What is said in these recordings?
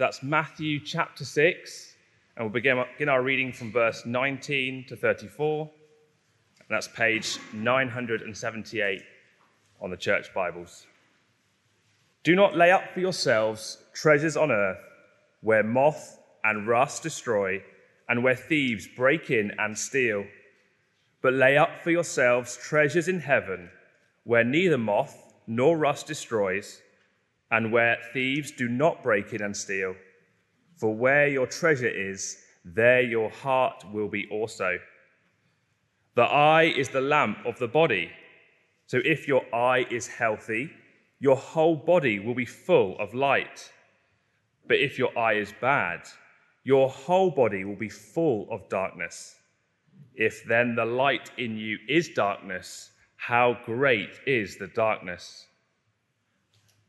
that's Matthew chapter 6, and we'll begin, our reading from verse 19 to 34. And that's page 978 on the church Bibles. Do not lay up for yourselves treasures on earth where moth and rust destroy and where thieves break in and steal. But lay up for yourselves treasures in heaven where neither moth nor rust destroys and where thieves do not break in and steal. For where your treasure is, there your heart will be also. The eye is the lamp of the body. So if your eye is healthy, your whole body will be full of light. But if your eye is bad, your whole body will be full of darkness. If then the light in you is darkness, how great is the darkness?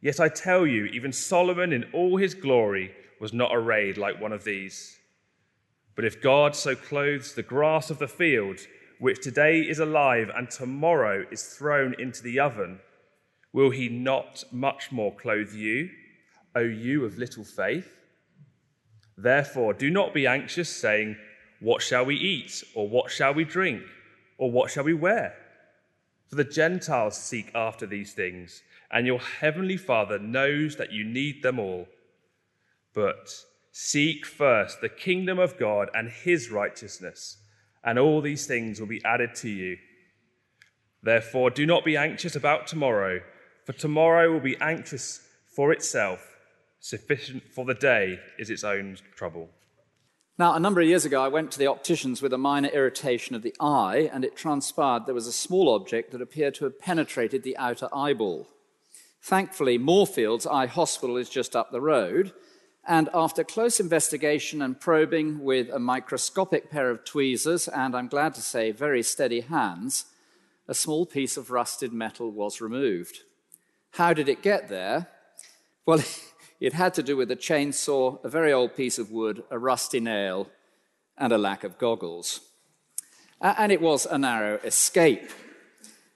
Yet I tell you, even Solomon in all his glory was not arrayed like one of these. But if God so clothes the grass of the field, which today is alive and tomorrow is thrown into the oven, Will he not much more clothe you, O you of little faith? Therefore, do not be anxious, saying, What shall we eat? Or what shall we drink? Or what shall we wear? For the Gentiles seek after these things, and your heavenly Father knows that you need them all. But seek first the kingdom of God and his righteousness, and all these things will be added to you. Therefore, do not be anxious about tomorrow for tomorrow will be anxious for itself. Sufficient for the day is its own trouble. Now, a number of years ago, I went to the opticians with a minor irritation of the eye, and it transpired there was a small object that appeared to have penetrated the outer eyeball. Thankfully, Moorfields Eye Hospital is just up the road, and after close investigation and probing with a microscopic pair of tweezers, and I'm glad to say, very steady hands, a small piece of rusted metal was removed. How did it get there? Well, it had to do with a chainsaw, a very old piece of wood, a rusty nail, and a lack of goggles. And it was a narrow escape.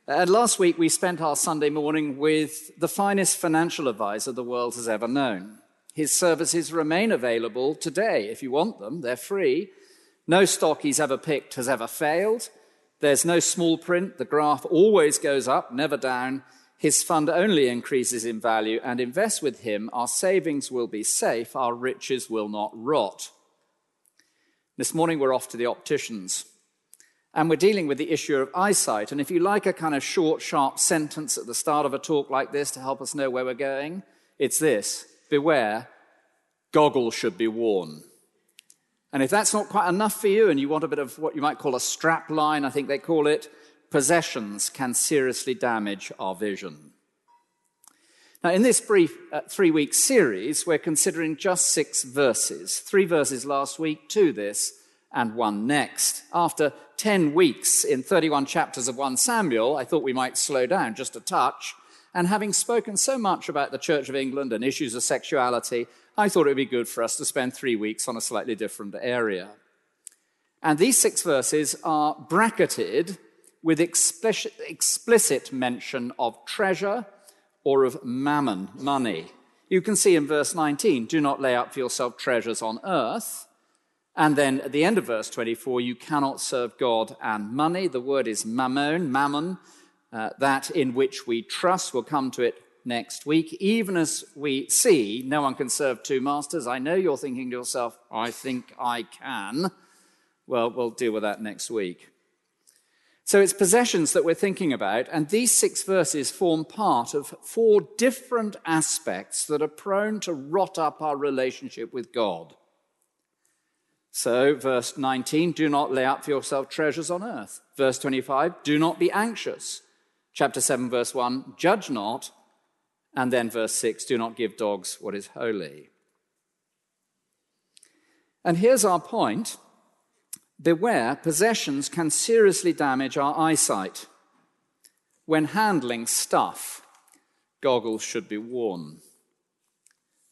And last week, we spent our Sunday morning with the finest financial advisor the world has ever known. His services remain available today if you want them, they're free. No stock he's ever picked has ever failed. There's no small print, the graph always goes up, never down, his fund only increases in value, and invest with him, our savings will be safe, our riches will not rot. This morning we're off to the opticians, and we're dealing with the issue of eyesight. And if you like a kind of short, sharp sentence at the start of a talk like this to help us know where we're going, it's this Beware, goggles should be worn. And if that's not quite enough for you, and you want a bit of what you might call a strap line, I think they call it, possessions can seriously damage our vision. Now, in this brief uh, three week series, we're considering just six verses three verses last week, two this, and one next. After 10 weeks in 31 chapters of 1 Samuel, I thought we might slow down just a touch. And having spoken so much about the Church of England and issues of sexuality, I thought it would be good for us to spend three weeks on a slightly different area. And these six verses are bracketed with explicit, mention of treasure or of mammon, money. You can see in verse 19, do not lay up for yourself treasures on earth. And then at the end of verse 24, you cannot serve God and money. The word is mammon, mammon, uh, that in which we trust. We'll come to it next week, even as we see no one can serve two masters. I know you're thinking to yourself, I think I can. Well, we'll deal with that next week. So it's possessions that we're thinking about, and these six verses form part of four different aspects that are prone to rot up our relationship with God. So, verse 19, do not lay up for yourself treasures on earth. Verse 25, do not be anxious. Chapter 7, verse 1, judge not. And then verse 6, do not give dogs what is holy. And here's our point Beware, possessions can seriously damage our eyesight. When handling stuff, goggles should be worn.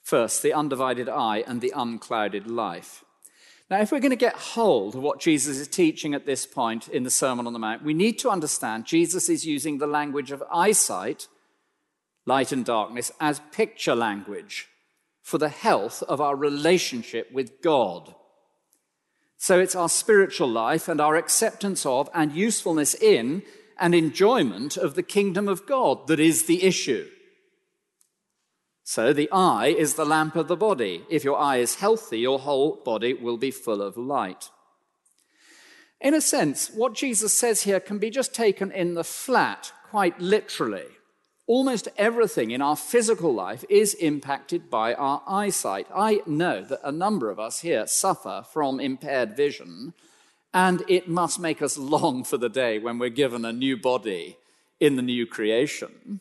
First, the undivided eye and the unclouded life. Now, if we're going to get hold of what Jesus is teaching at this point in the Sermon on the Mount, we need to understand Jesus is using the language of eyesight, light and darkness, as picture language for the health of our relationship with God. So it's our spiritual life and our acceptance of and usefulness in and enjoyment of the kingdom of God that is the issue. So the eye is the lamp of the body. If your eye is healthy, your whole body will be full of light. In a sense, what Jesus says here can be just taken in the flat, quite literally almost everything in our physical life is impacted by our eyesight. I know that a number of us here suffer from impaired vision, and it must make us long for the day when we're given a new body in the new creation.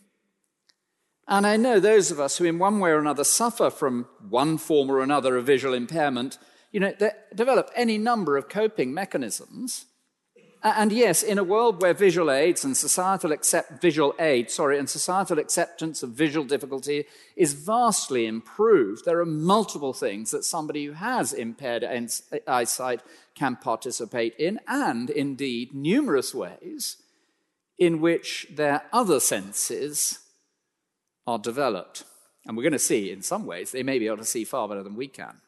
And I know those of us who, in one way or another, suffer from one form or another of visual impairment, you know, develop any number of coping mechanisms. And yes, in a world where visual aids and societal accept visual aid, sorry, and societal acceptance of visual difficulty is vastly improved, there are multiple things that somebody who has impaired eyesight can participate in, and indeed numerous ways in which their other senses are developed. And we're going to see, in some ways, they may be able to see far better than we can.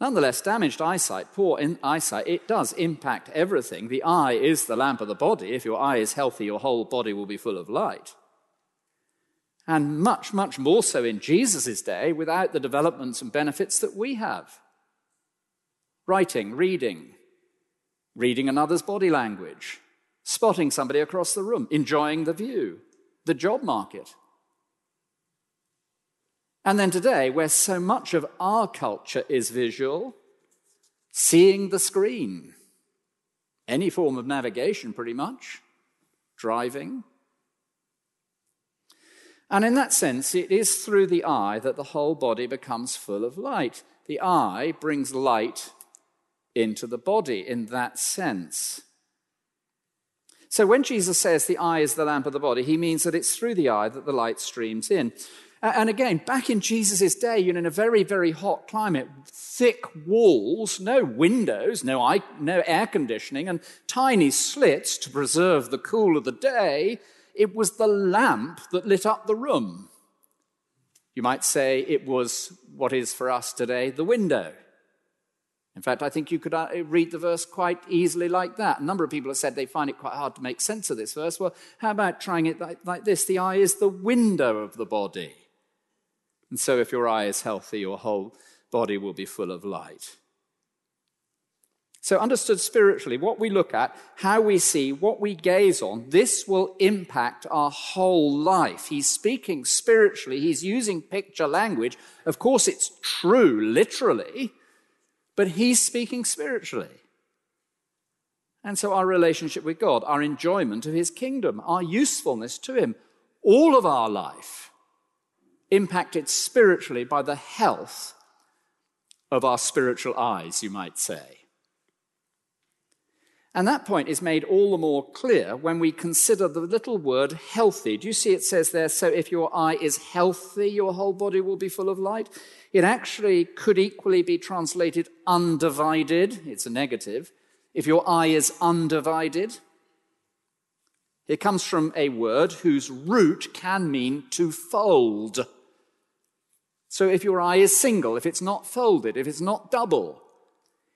Nonetheless, damaged eyesight, poor eyesight, it does impact everything. The eye is the lamp of the body. If your eye is healthy, your whole body will be full of light. And much, much more so in Jesus' day without the developments and benefits that we have. Writing, reading, reading another's body language, spotting somebody across the room, enjoying the view, the job market. And then today, where so much of our culture is visual, seeing the screen, any form of navigation, pretty much, driving. And in that sense, it is through the eye that the whole body becomes full of light. The eye brings light into the body in that sense. So when Jesus says the eye is the lamp of the body, he means that it's through the eye that the light streams in. And again, back in Jesus' day, you know, in a very, very hot climate, thick walls, no windows, no, eye, no air conditioning, and tiny slits to preserve the cool of the day, it was the lamp that lit up the room. You might say it was what is for us today the window. In fact, I think you could uh, read the verse quite easily like that. A number of people have said they find it quite hard to make sense of this verse. Well, how about trying it like, like this? The eye is the window of the body. And so, if your eye is healthy, your whole body will be full of light. So, understood spiritually, what we look at, how we see, what we gaze on, this will impact our whole life. He's speaking spiritually, he's using picture language. Of course, it's true literally, but he's speaking spiritually. And so, our relationship with God, our enjoyment of his kingdom, our usefulness to him, all of our life impacted spiritually by the health of our spiritual eyes, you might say. And that point is made all the more clear when we consider the little word healthy. Do you see it says there, so if your eye is healthy, your whole body will be full of light? It actually could equally be translated undivided. It's a negative. If your eye is undivided, it comes from a word whose root can mean to fold. So if your eye is single, if it's not folded, if it's not double,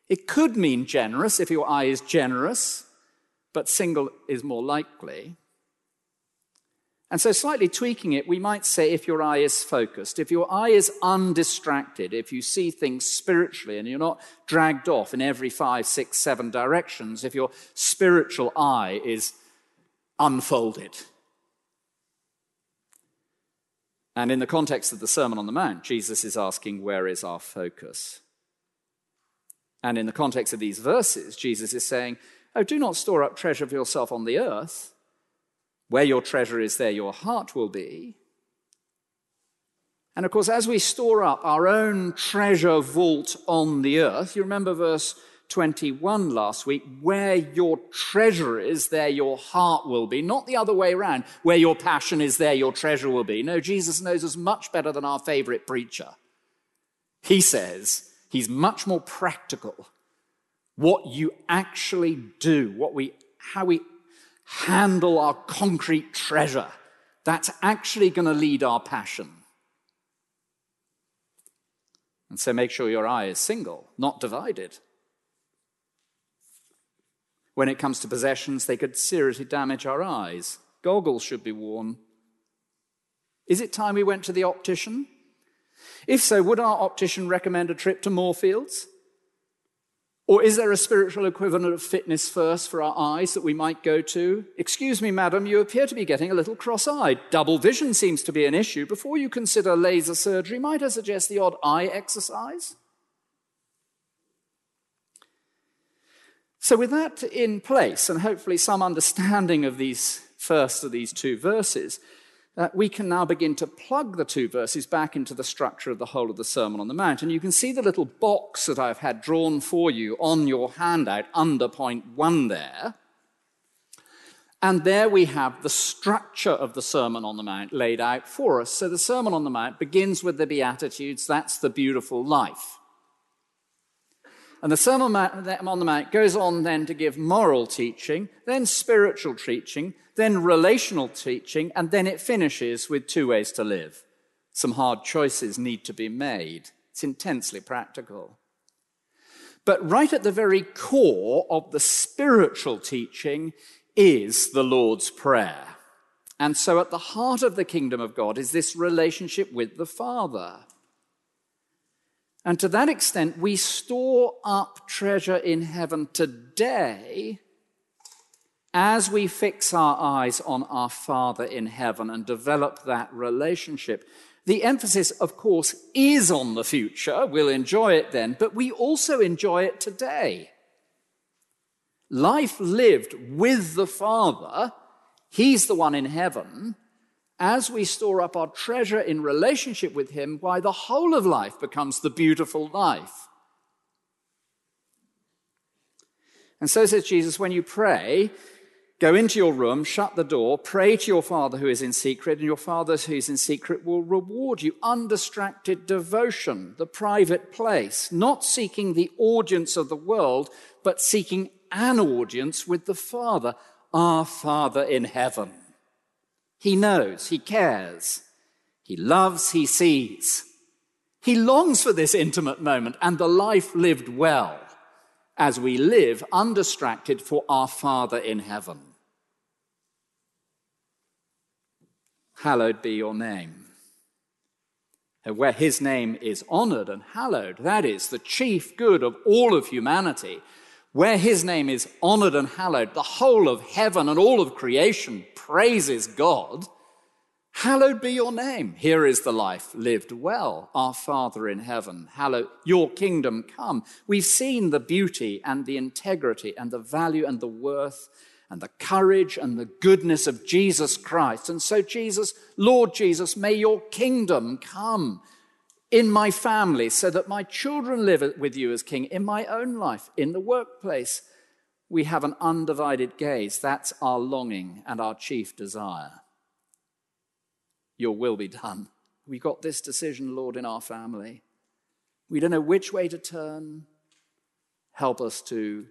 it could mean generous if your eye is generous, but single is more likely. And so, slightly tweaking it, we might say if your eye is focused, if your eye is undistracted, if you see things spiritually and you're not dragged off in every five, six, seven directions, if your spiritual eye is unfolded. And in the context of the Sermon on the Mount, Jesus is asking, Where is our focus? And in the context of these verses, Jesus is saying, Oh, do not store up treasure for yourself on the earth where your treasure is, there your heart will be. And of course, as we store up our own treasure vault on the earth, you remember verse 21 last week, where your treasure is, there your heart will be. Not the other way around, where your passion is, there your treasure will be. No, Jesus knows us much better than our favorite preacher. He says he's much more practical. What you actually do, what we, how we handle our concrete treasure. That's actually going to lead our passion. And so make sure your eye is single, not divided. When it comes to possessions, they could seriously damage our eyes. Goggles should be worn. Is it time we went to the optician? If so, would our optician recommend a trip to Moorfields? Or is there a spiritual equivalent of fitness first for our eyes that we might go to? Excuse me, madam, you appear to be getting a little cross eyed. Double vision seems to be an issue. Before you consider laser surgery, might I suggest the odd eye exercise? So, with that in place, and hopefully some understanding of these first of these two verses, uh, we can now begin to plug the two verses back into the structure of the whole of the Sermon on the Mount. And you can see the little box that I've had drawn for you on your handout under point one there. And there we have the structure of the Sermon on the Mount laid out for us. So the Sermon on the Mount begins with the Beatitudes, that's the beautiful life. And the Sermon on the Mount goes on then to give moral teaching, then spiritual teaching, then relational teaching, and then it finishes with two ways to live. Some hard choices need to be made. It's intensely practical. But right at the very core of the spiritual teaching is the Lord's Prayer. And so at the heart of the kingdom of God is this relationship with the Father. And to that extent, we store up treasure in heaven today as we fix our eyes on our Father in heaven and develop that relationship. The emphasis, of course, is on the future. We'll enjoy it then, but we also enjoy it today. Life lived with the Father, He's the one in heaven, as we store up our treasure in relationship with Him, why the whole of life becomes the beautiful life. And so says Jesus, when you pray, go into your room, shut the door, pray to your Father who is in secret, and your Father who is in secret will reward you. Undistracted devotion, the private place, not seeking the audience of the world, but seeking an audience with the Father, our Father in heaven. He knows, he cares, he loves, he sees. He longs for this intimate moment and the life lived well as we live undistracted for our Father in heaven. Hallowed be your name. And where his name is honored and hallowed, that is the chief good of all of humanity, where his name is honored and hallowed, the whole of heaven and all of creation praises God. Hallowed be your name. Here is the life lived well. Our Father in heaven, hallowed, your kingdom come. We've seen the beauty and the integrity and the value and the worth and the courage and the goodness of Jesus Christ. And so, Jesus, Lord Jesus, may your kingdom come in my family so that my children live with you as king, in my own life, in the workplace. We have an undivided gaze. That's our longing and our chief desire. Your will be done. We got this decision, Lord, in our family. We don't know which way to turn. Help us to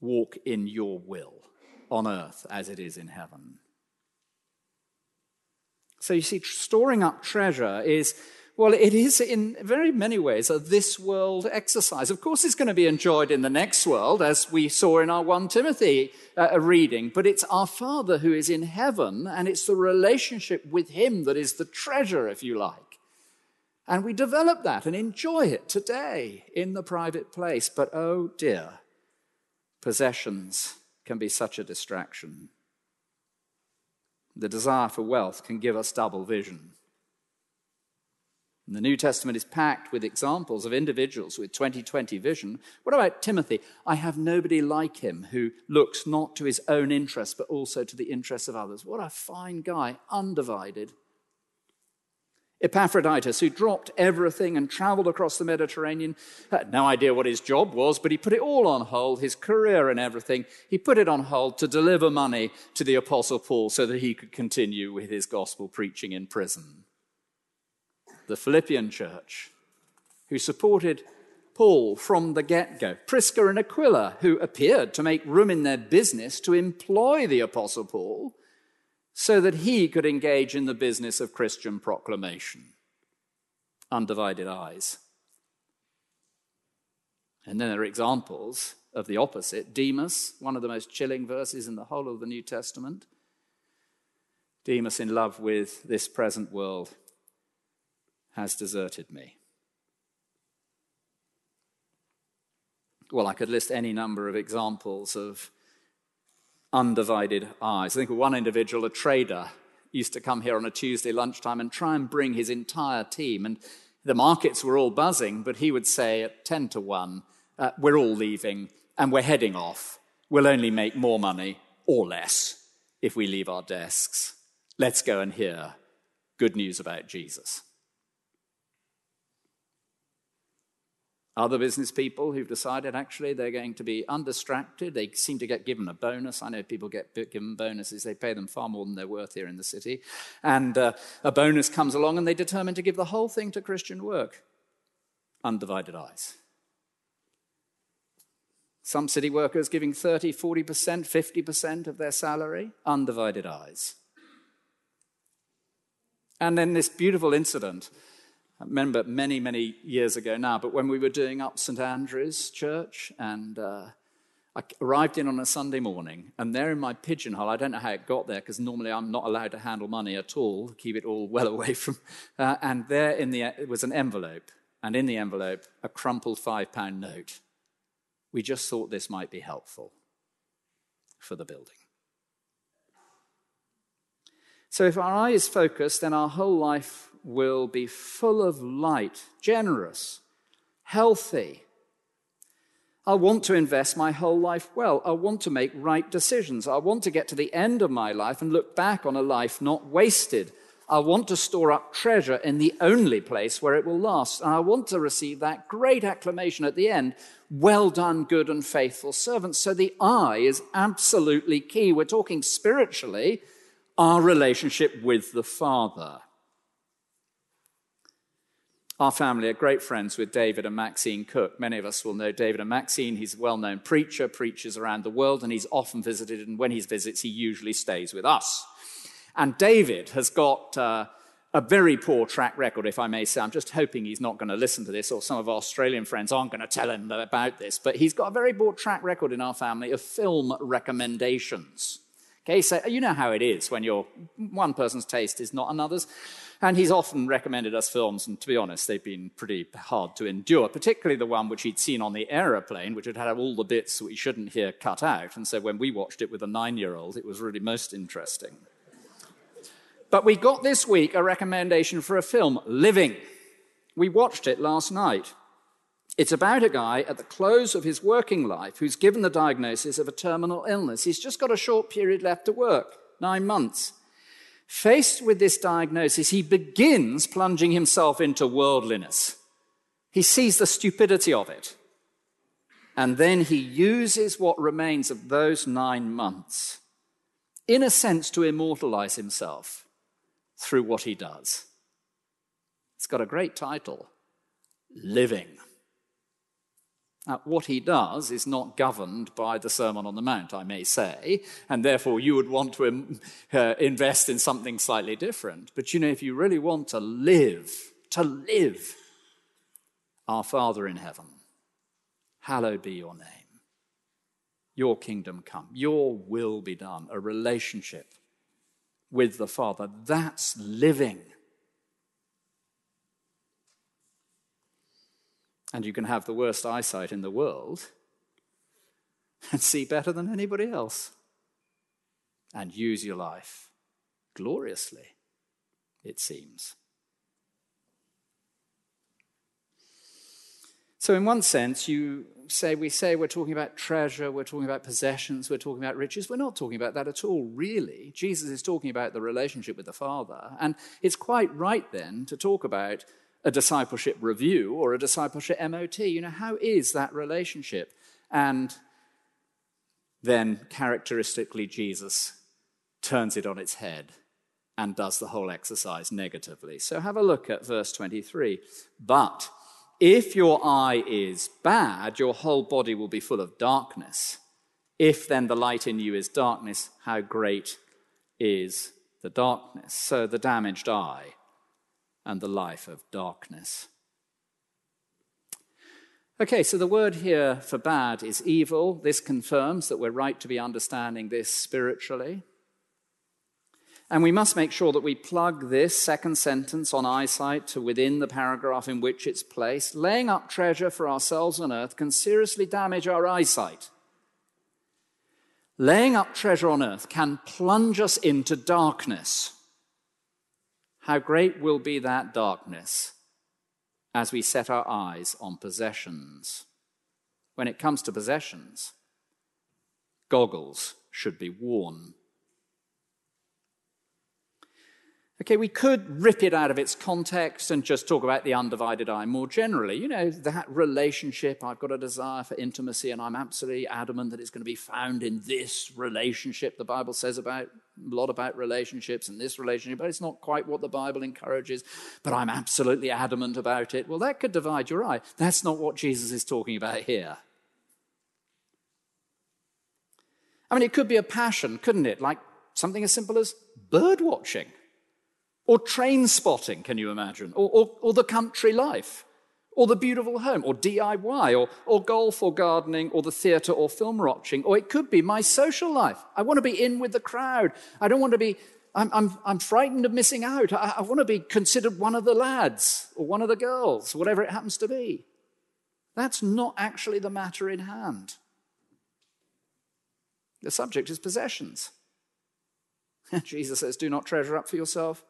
walk in your will on earth as it is in heaven. So you see, storing up treasure is Well, it is in very many ways a this world exercise. Of course, it's going to be enjoyed in the next world, as we saw in our 1 Timothy uh, reading, but it's our Father who is in heaven, and it's the relationship with Him that is the treasure, if you like. And we develop that and enjoy it today in the private place. But oh dear, possessions can be such a distraction. The desire for wealth can give us double vision. And the New Testament is packed with examples of individuals with 2020 vision. What about Timothy? I have nobody like him who looks not to his own interests, but also to the interests of others. What a fine guy, undivided. Epaphroditus, who dropped everything and traveled across the Mediterranean, had no idea what his job was, but he put it all on hold, his career and everything. He put it on hold to deliver money to the Apostle Paul so that he could continue with his gospel preaching in prison the Philippian church, who supported Paul from the get go. Prisca and Aquila, who appeared to make room in their business to employ the Apostle Paul so that he could engage in the business of Christian proclamation. Undivided eyes. And then there are examples of the opposite. Demas, one of the most chilling verses in the whole of the New Testament. Demas in love with this present world has deserted me. Well, I could list any number of examples of undivided eyes. I think of one individual, a trader, used to come here on a Tuesday lunchtime and try and bring his entire team. And the markets were all buzzing, but he would say at 10 to 1, uh, We're all leaving and we're heading off. We'll only make more money or less if we leave our desks. Let's go and hear good news about Jesus. Other business people who've decided actually they're going to be undistracted. They seem to get given a bonus. I know people get given bonuses. They pay them far more than they're worth here in the city. And uh, a bonus comes along and they determine to give the whole thing to Christian work. Undivided eyes. Some city workers giving 30, 40%, 50% of their salary. Undivided eyes. And then this beautiful incident I remember many, many years ago now, but when we were doing up St. Andrew's Church, and uh, I arrived in on a Sunday morning, and there in my pigeonhole, I don't know how it got there because normally I'm not allowed to handle money at all, keep it all well away from. Uh, and there in the was an envelope, and in the envelope a crumpled five pound note. We just thought this might be helpful for the building. So if our eye is focused, then our whole life will be full of light, generous, healthy. I want to invest my whole life well. I want to make right decisions. I want to get to the end of my life and look back on a life not wasted. eye want to store up treasure in the only place where it will last. And I want to receive that great acclamation at the end well done, good and faithful servant. So the I is absolutely key. We're talking spiritually, our relationship with the Father. Our family are great friends with David and Maxine Cook. Many of us will know David and Maxine. He's a well known preacher, preaches around the world, and he's often visited. And when he visits, he usually stays with us. And David has got uh, a very poor track record, if I may say. I'm just hoping he's not going to listen to this, or some of our Australian friends aren't going to tell him about this. But he's got a very poor track record in our family of film recommendations. Okay, so you know how it is when your one person's taste is not another's. And he's often recommended us films, and to be honest, they've been pretty hard to endure, particularly the one which he'd seen on the aeroplane, which had had all the bits we shouldn't hear cut out. And so when we watched it with a nine year old, it was really most interesting. But we got this week a recommendation for a film, Living. We watched it last night. It's about a guy at the close of his working life who's given the diagnosis of a terminal illness. He's just got a short period left to work, nine months. Faced with this diagnosis, he begins plunging himself into worldliness. He sees the stupidity of it. And then he uses what remains of those nine months, in a sense, to immortalize himself through what he does. It's got a great title Living. Now, what he does is not governed by the Sermon on the Mount, I may say, and therefore you would want to uh, invest in something slightly different. But you know, if you really want to live to live. Our Father in heaven, hallowed be your name. Your kingdom come, your will be done, a relationship with the Father. That's living. And you can have the worst eyesight in the world and see better than anybody else and use your life gloriously, it seems. So, in one sense, you say we say we're talking about treasure, we're talking about possessions, we're talking about riches. We're not talking about that at all, really. Jesus is talking about the relationship with the Father. And it's quite right then to talk about a discipleship review or a discipleship MOT. You know, how is that relationship? And then, characteristically, Jesus turns it on its head and does the whole exercise negatively. So, have a look at verse 23. But if your eye is bad, your whole body will be full of darkness. If then the light in you is darkness, how great is the darkness? So the damaged eye and the life of darkness. Okay, so the word here for bad is evil. This confirms that we're right to be understanding this spiritually. And we must make sure that we plug this second sentence on eyesight to within the paragraph in which it's placed. Laying up treasure for ourselves on earth can seriously damage our eyesight. Laying up treasure on earth can plunge us into darkness. How great will be that darkness as we set our eyes on possessions? When it comes to possessions, goggles should be worn. Okay, we could rip it out of its context and just talk about the undivided eye more generally. You know, that relationship, I've got a desire for intimacy, and I'm absolutely adamant that it's going to be found in this relationship. The Bible says about a lot about relationships and this relationship, but it's not quite what the Bible encourages, but I'm absolutely adamant about it. Well, that could divide your eye. That's not what Jesus is talking about here. I mean, it could be a passion, couldn't it? Like something as simple as bird watching. Or train spotting, can you imagine? Or, or, or, the country life? Or the beautiful home? Or DIY? Or, or golf or gardening? Or the theatre or film watching? Or it could be my social life. I want to be in with the crowd. I don't want to be, I'm, I'm, I'm frightened of missing out. I, I want to be considered one of the lads or one of the girls, whatever it happens to be. That's not actually the matter in hand. The subject is possessions. Jesus says, Do not treasure up for yourself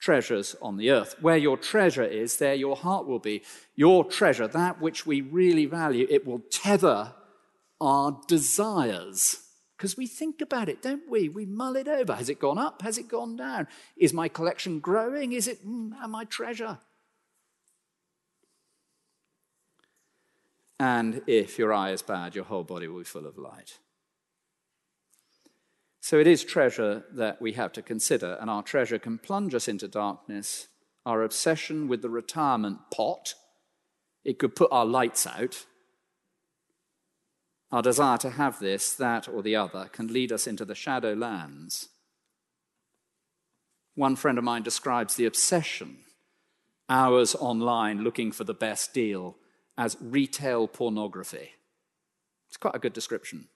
treasures on the earth. Where your treasure is, there your heart will be. Your treasure, that which we really value, it will tether our desires. Because we think about it, don't we? We mull it over. Has it gone up? Has it gone down? Is my collection growing? Is it mm, my treasure? And if your eye is bad, your whole body will be full of light. So it is treasure that we have to consider, and our treasure can plunge us into darkness. Our obsession with the retirement pot, it could put our lights out. Our desire to have this, that, or the other can lead us into the shadow lands. One friend of mine describes the obsession, hours online looking for the best deal, as retail pornography. It's quite a good description.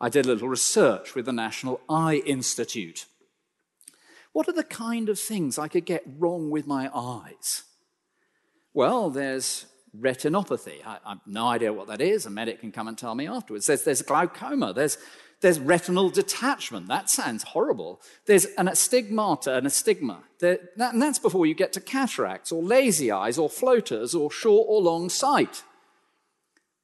I did a little research with the National Eye Institute. What are the kind of things I could get wrong with my eyes? Well, there's retinopathy. I, have no idea what that is. A medic can come and tell me afterwards. There's, there's glaucoma. There's, there's retinal detachment. That sounds horrible. There's an astigmata a stigma. There, that, and that's before you get to cataracts or lazy eyes or floaters or short or long sight.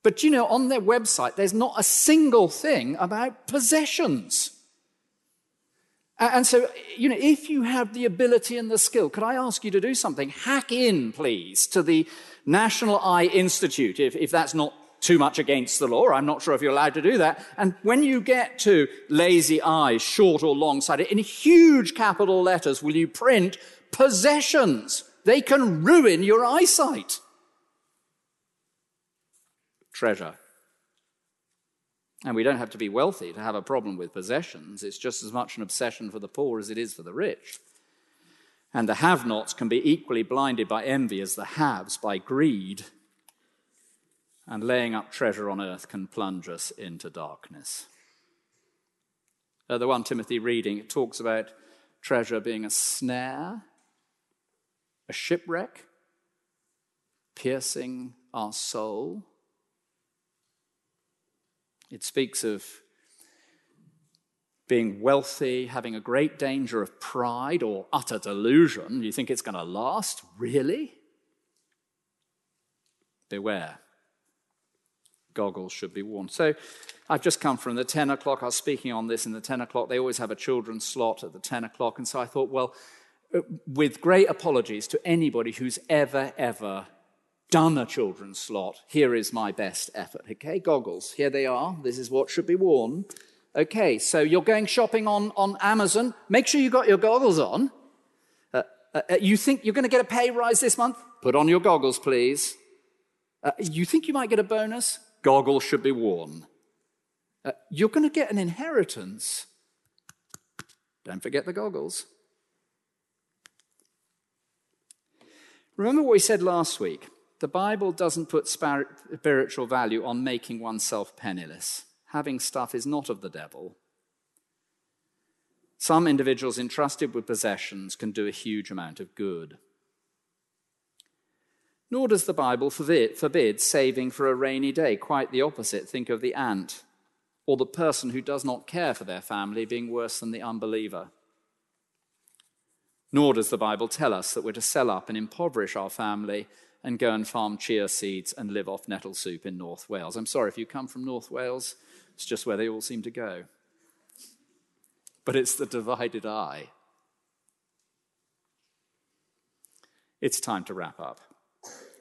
But you know, on their website, there's not a single thing about possessions. And so, you know, if you have the ability and the skill, could I ask you to do something? Hack in, please, to the National Eye Institute, if, if that's not too much against the law. I'm not sure if you're allowed to do that. And when you get to lazy eyes, short or long sighted, in huge capital letters, will you print possessions? They can ruin your eyesight treasure. And we don't have to be wealthy to have a problem with possessions. It's just as much an obsession for the poor as it is for the rich. And the have nots can be equally blinded by envy as the haves by greed. And laying up treasure on earth can plunge us into darkness. Uh, the 1 Timothy reading, it talks about treasure being a snare, a shipwreck, piercing our soul. It speaks of being wealthy, having a great danger of pride or utter delusion. You think it's going to last? Really? Beware. Goggles should be worn. So I've just come from the 10 o'clock. I was speaking on this in the 10 o'clock. They always have a children's slot at the 10 o'clock. And so I thought, well, uh, with great apologies to anybody who's ever, ever done a children's slot, here is my best effort. Okay, goggles. Here they are. This is what should be worn. Okay, so you're going shopping on, on Amazon. Make sure you got your goggles on. Uh, uh, uh you think you're going to get a pay rise this month? Put on your goggles, please. Uh, you think you might get a bonus? Goggles should be worn. Uh, you're going to get an inheritance. Don't forget the goggles. Remember what we said last week? The Bible doesn't put spiritual value on making oneself penniless having stuff is not of the devil. Some individuals entrusted with possessions can do a huge amount of good. Nor does the Bible forbid saving for a rainy day. Quite the opposite. Think of the ant or the person who does not care for their family being worse than the unbeliever. Nor does the Bible tell us that we're to sell up and impoverish our family and go and farm chia seeds and live off nettle soup in North Wales. I'm sorry if you come from North Wales, it's just where they all seem to go. But it's the divided eye. It's time to wrap up.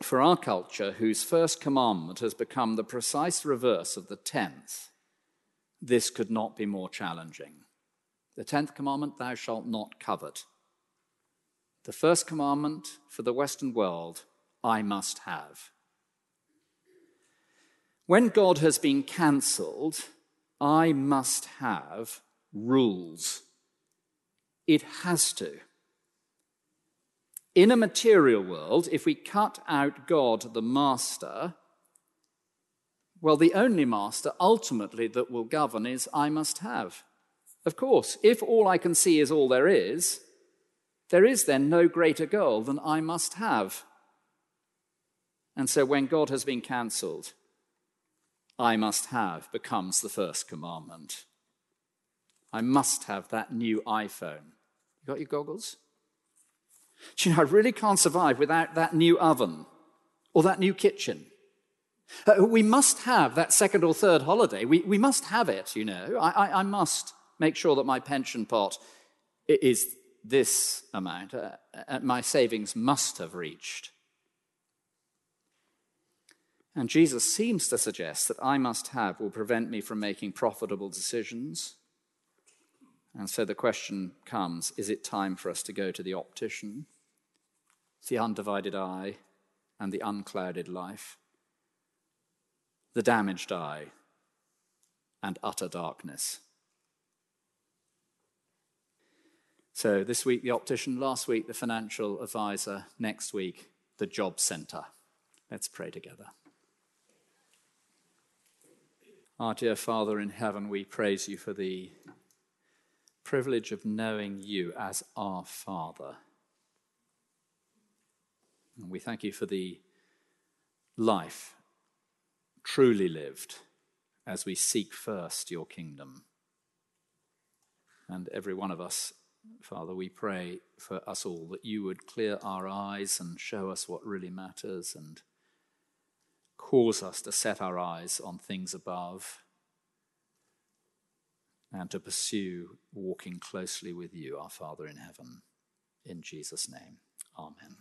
For our culture, whose first commandment has become the precise reverse of the tenth, this could not be more challenging. The tenth commandment, thou shalt not covet. The first commandment for the Western world, I must have. When God has been cancelled, I must have rules. It has to. In a material world, if we cut out God the master, well, the only master ultimately that will govern is I must have. Of course, if all I can see is all there is, there is then no greater goal than I must have. And so when God has been cancelled, I must have becomes the first commandment. I must have that new iPhone. You got your goggles? Do you know, I really can't survive without that new oven or that new kitchen. Uh, we must have that second or third holiday. We, we must have it, you know. I, I, I must make sure that my pension pot is this amount. Uh, uh my savings must have reached and Jesus seems to suggest that I must have will prevent me from making profitable decisions. And so the question comes is it time for us to go to the optician, the undivided eye, and the unclouded life, the damaged eye, and utter darkness? So this week, the optician, last week, the financial advisor, next week, the job center. Let's pray together. Our dear Father in heaven, we praise you for the privilege of knowing you as our Father. And we thank you for the life truly lived as we seek first your kingdom. And every one of us, Father, we pray for us all that you would clear our eyes and show us what really matters and cause us to set our eyes on things above and to pursue walking closely with you, our Father in heaven. In Jesus' name, amen.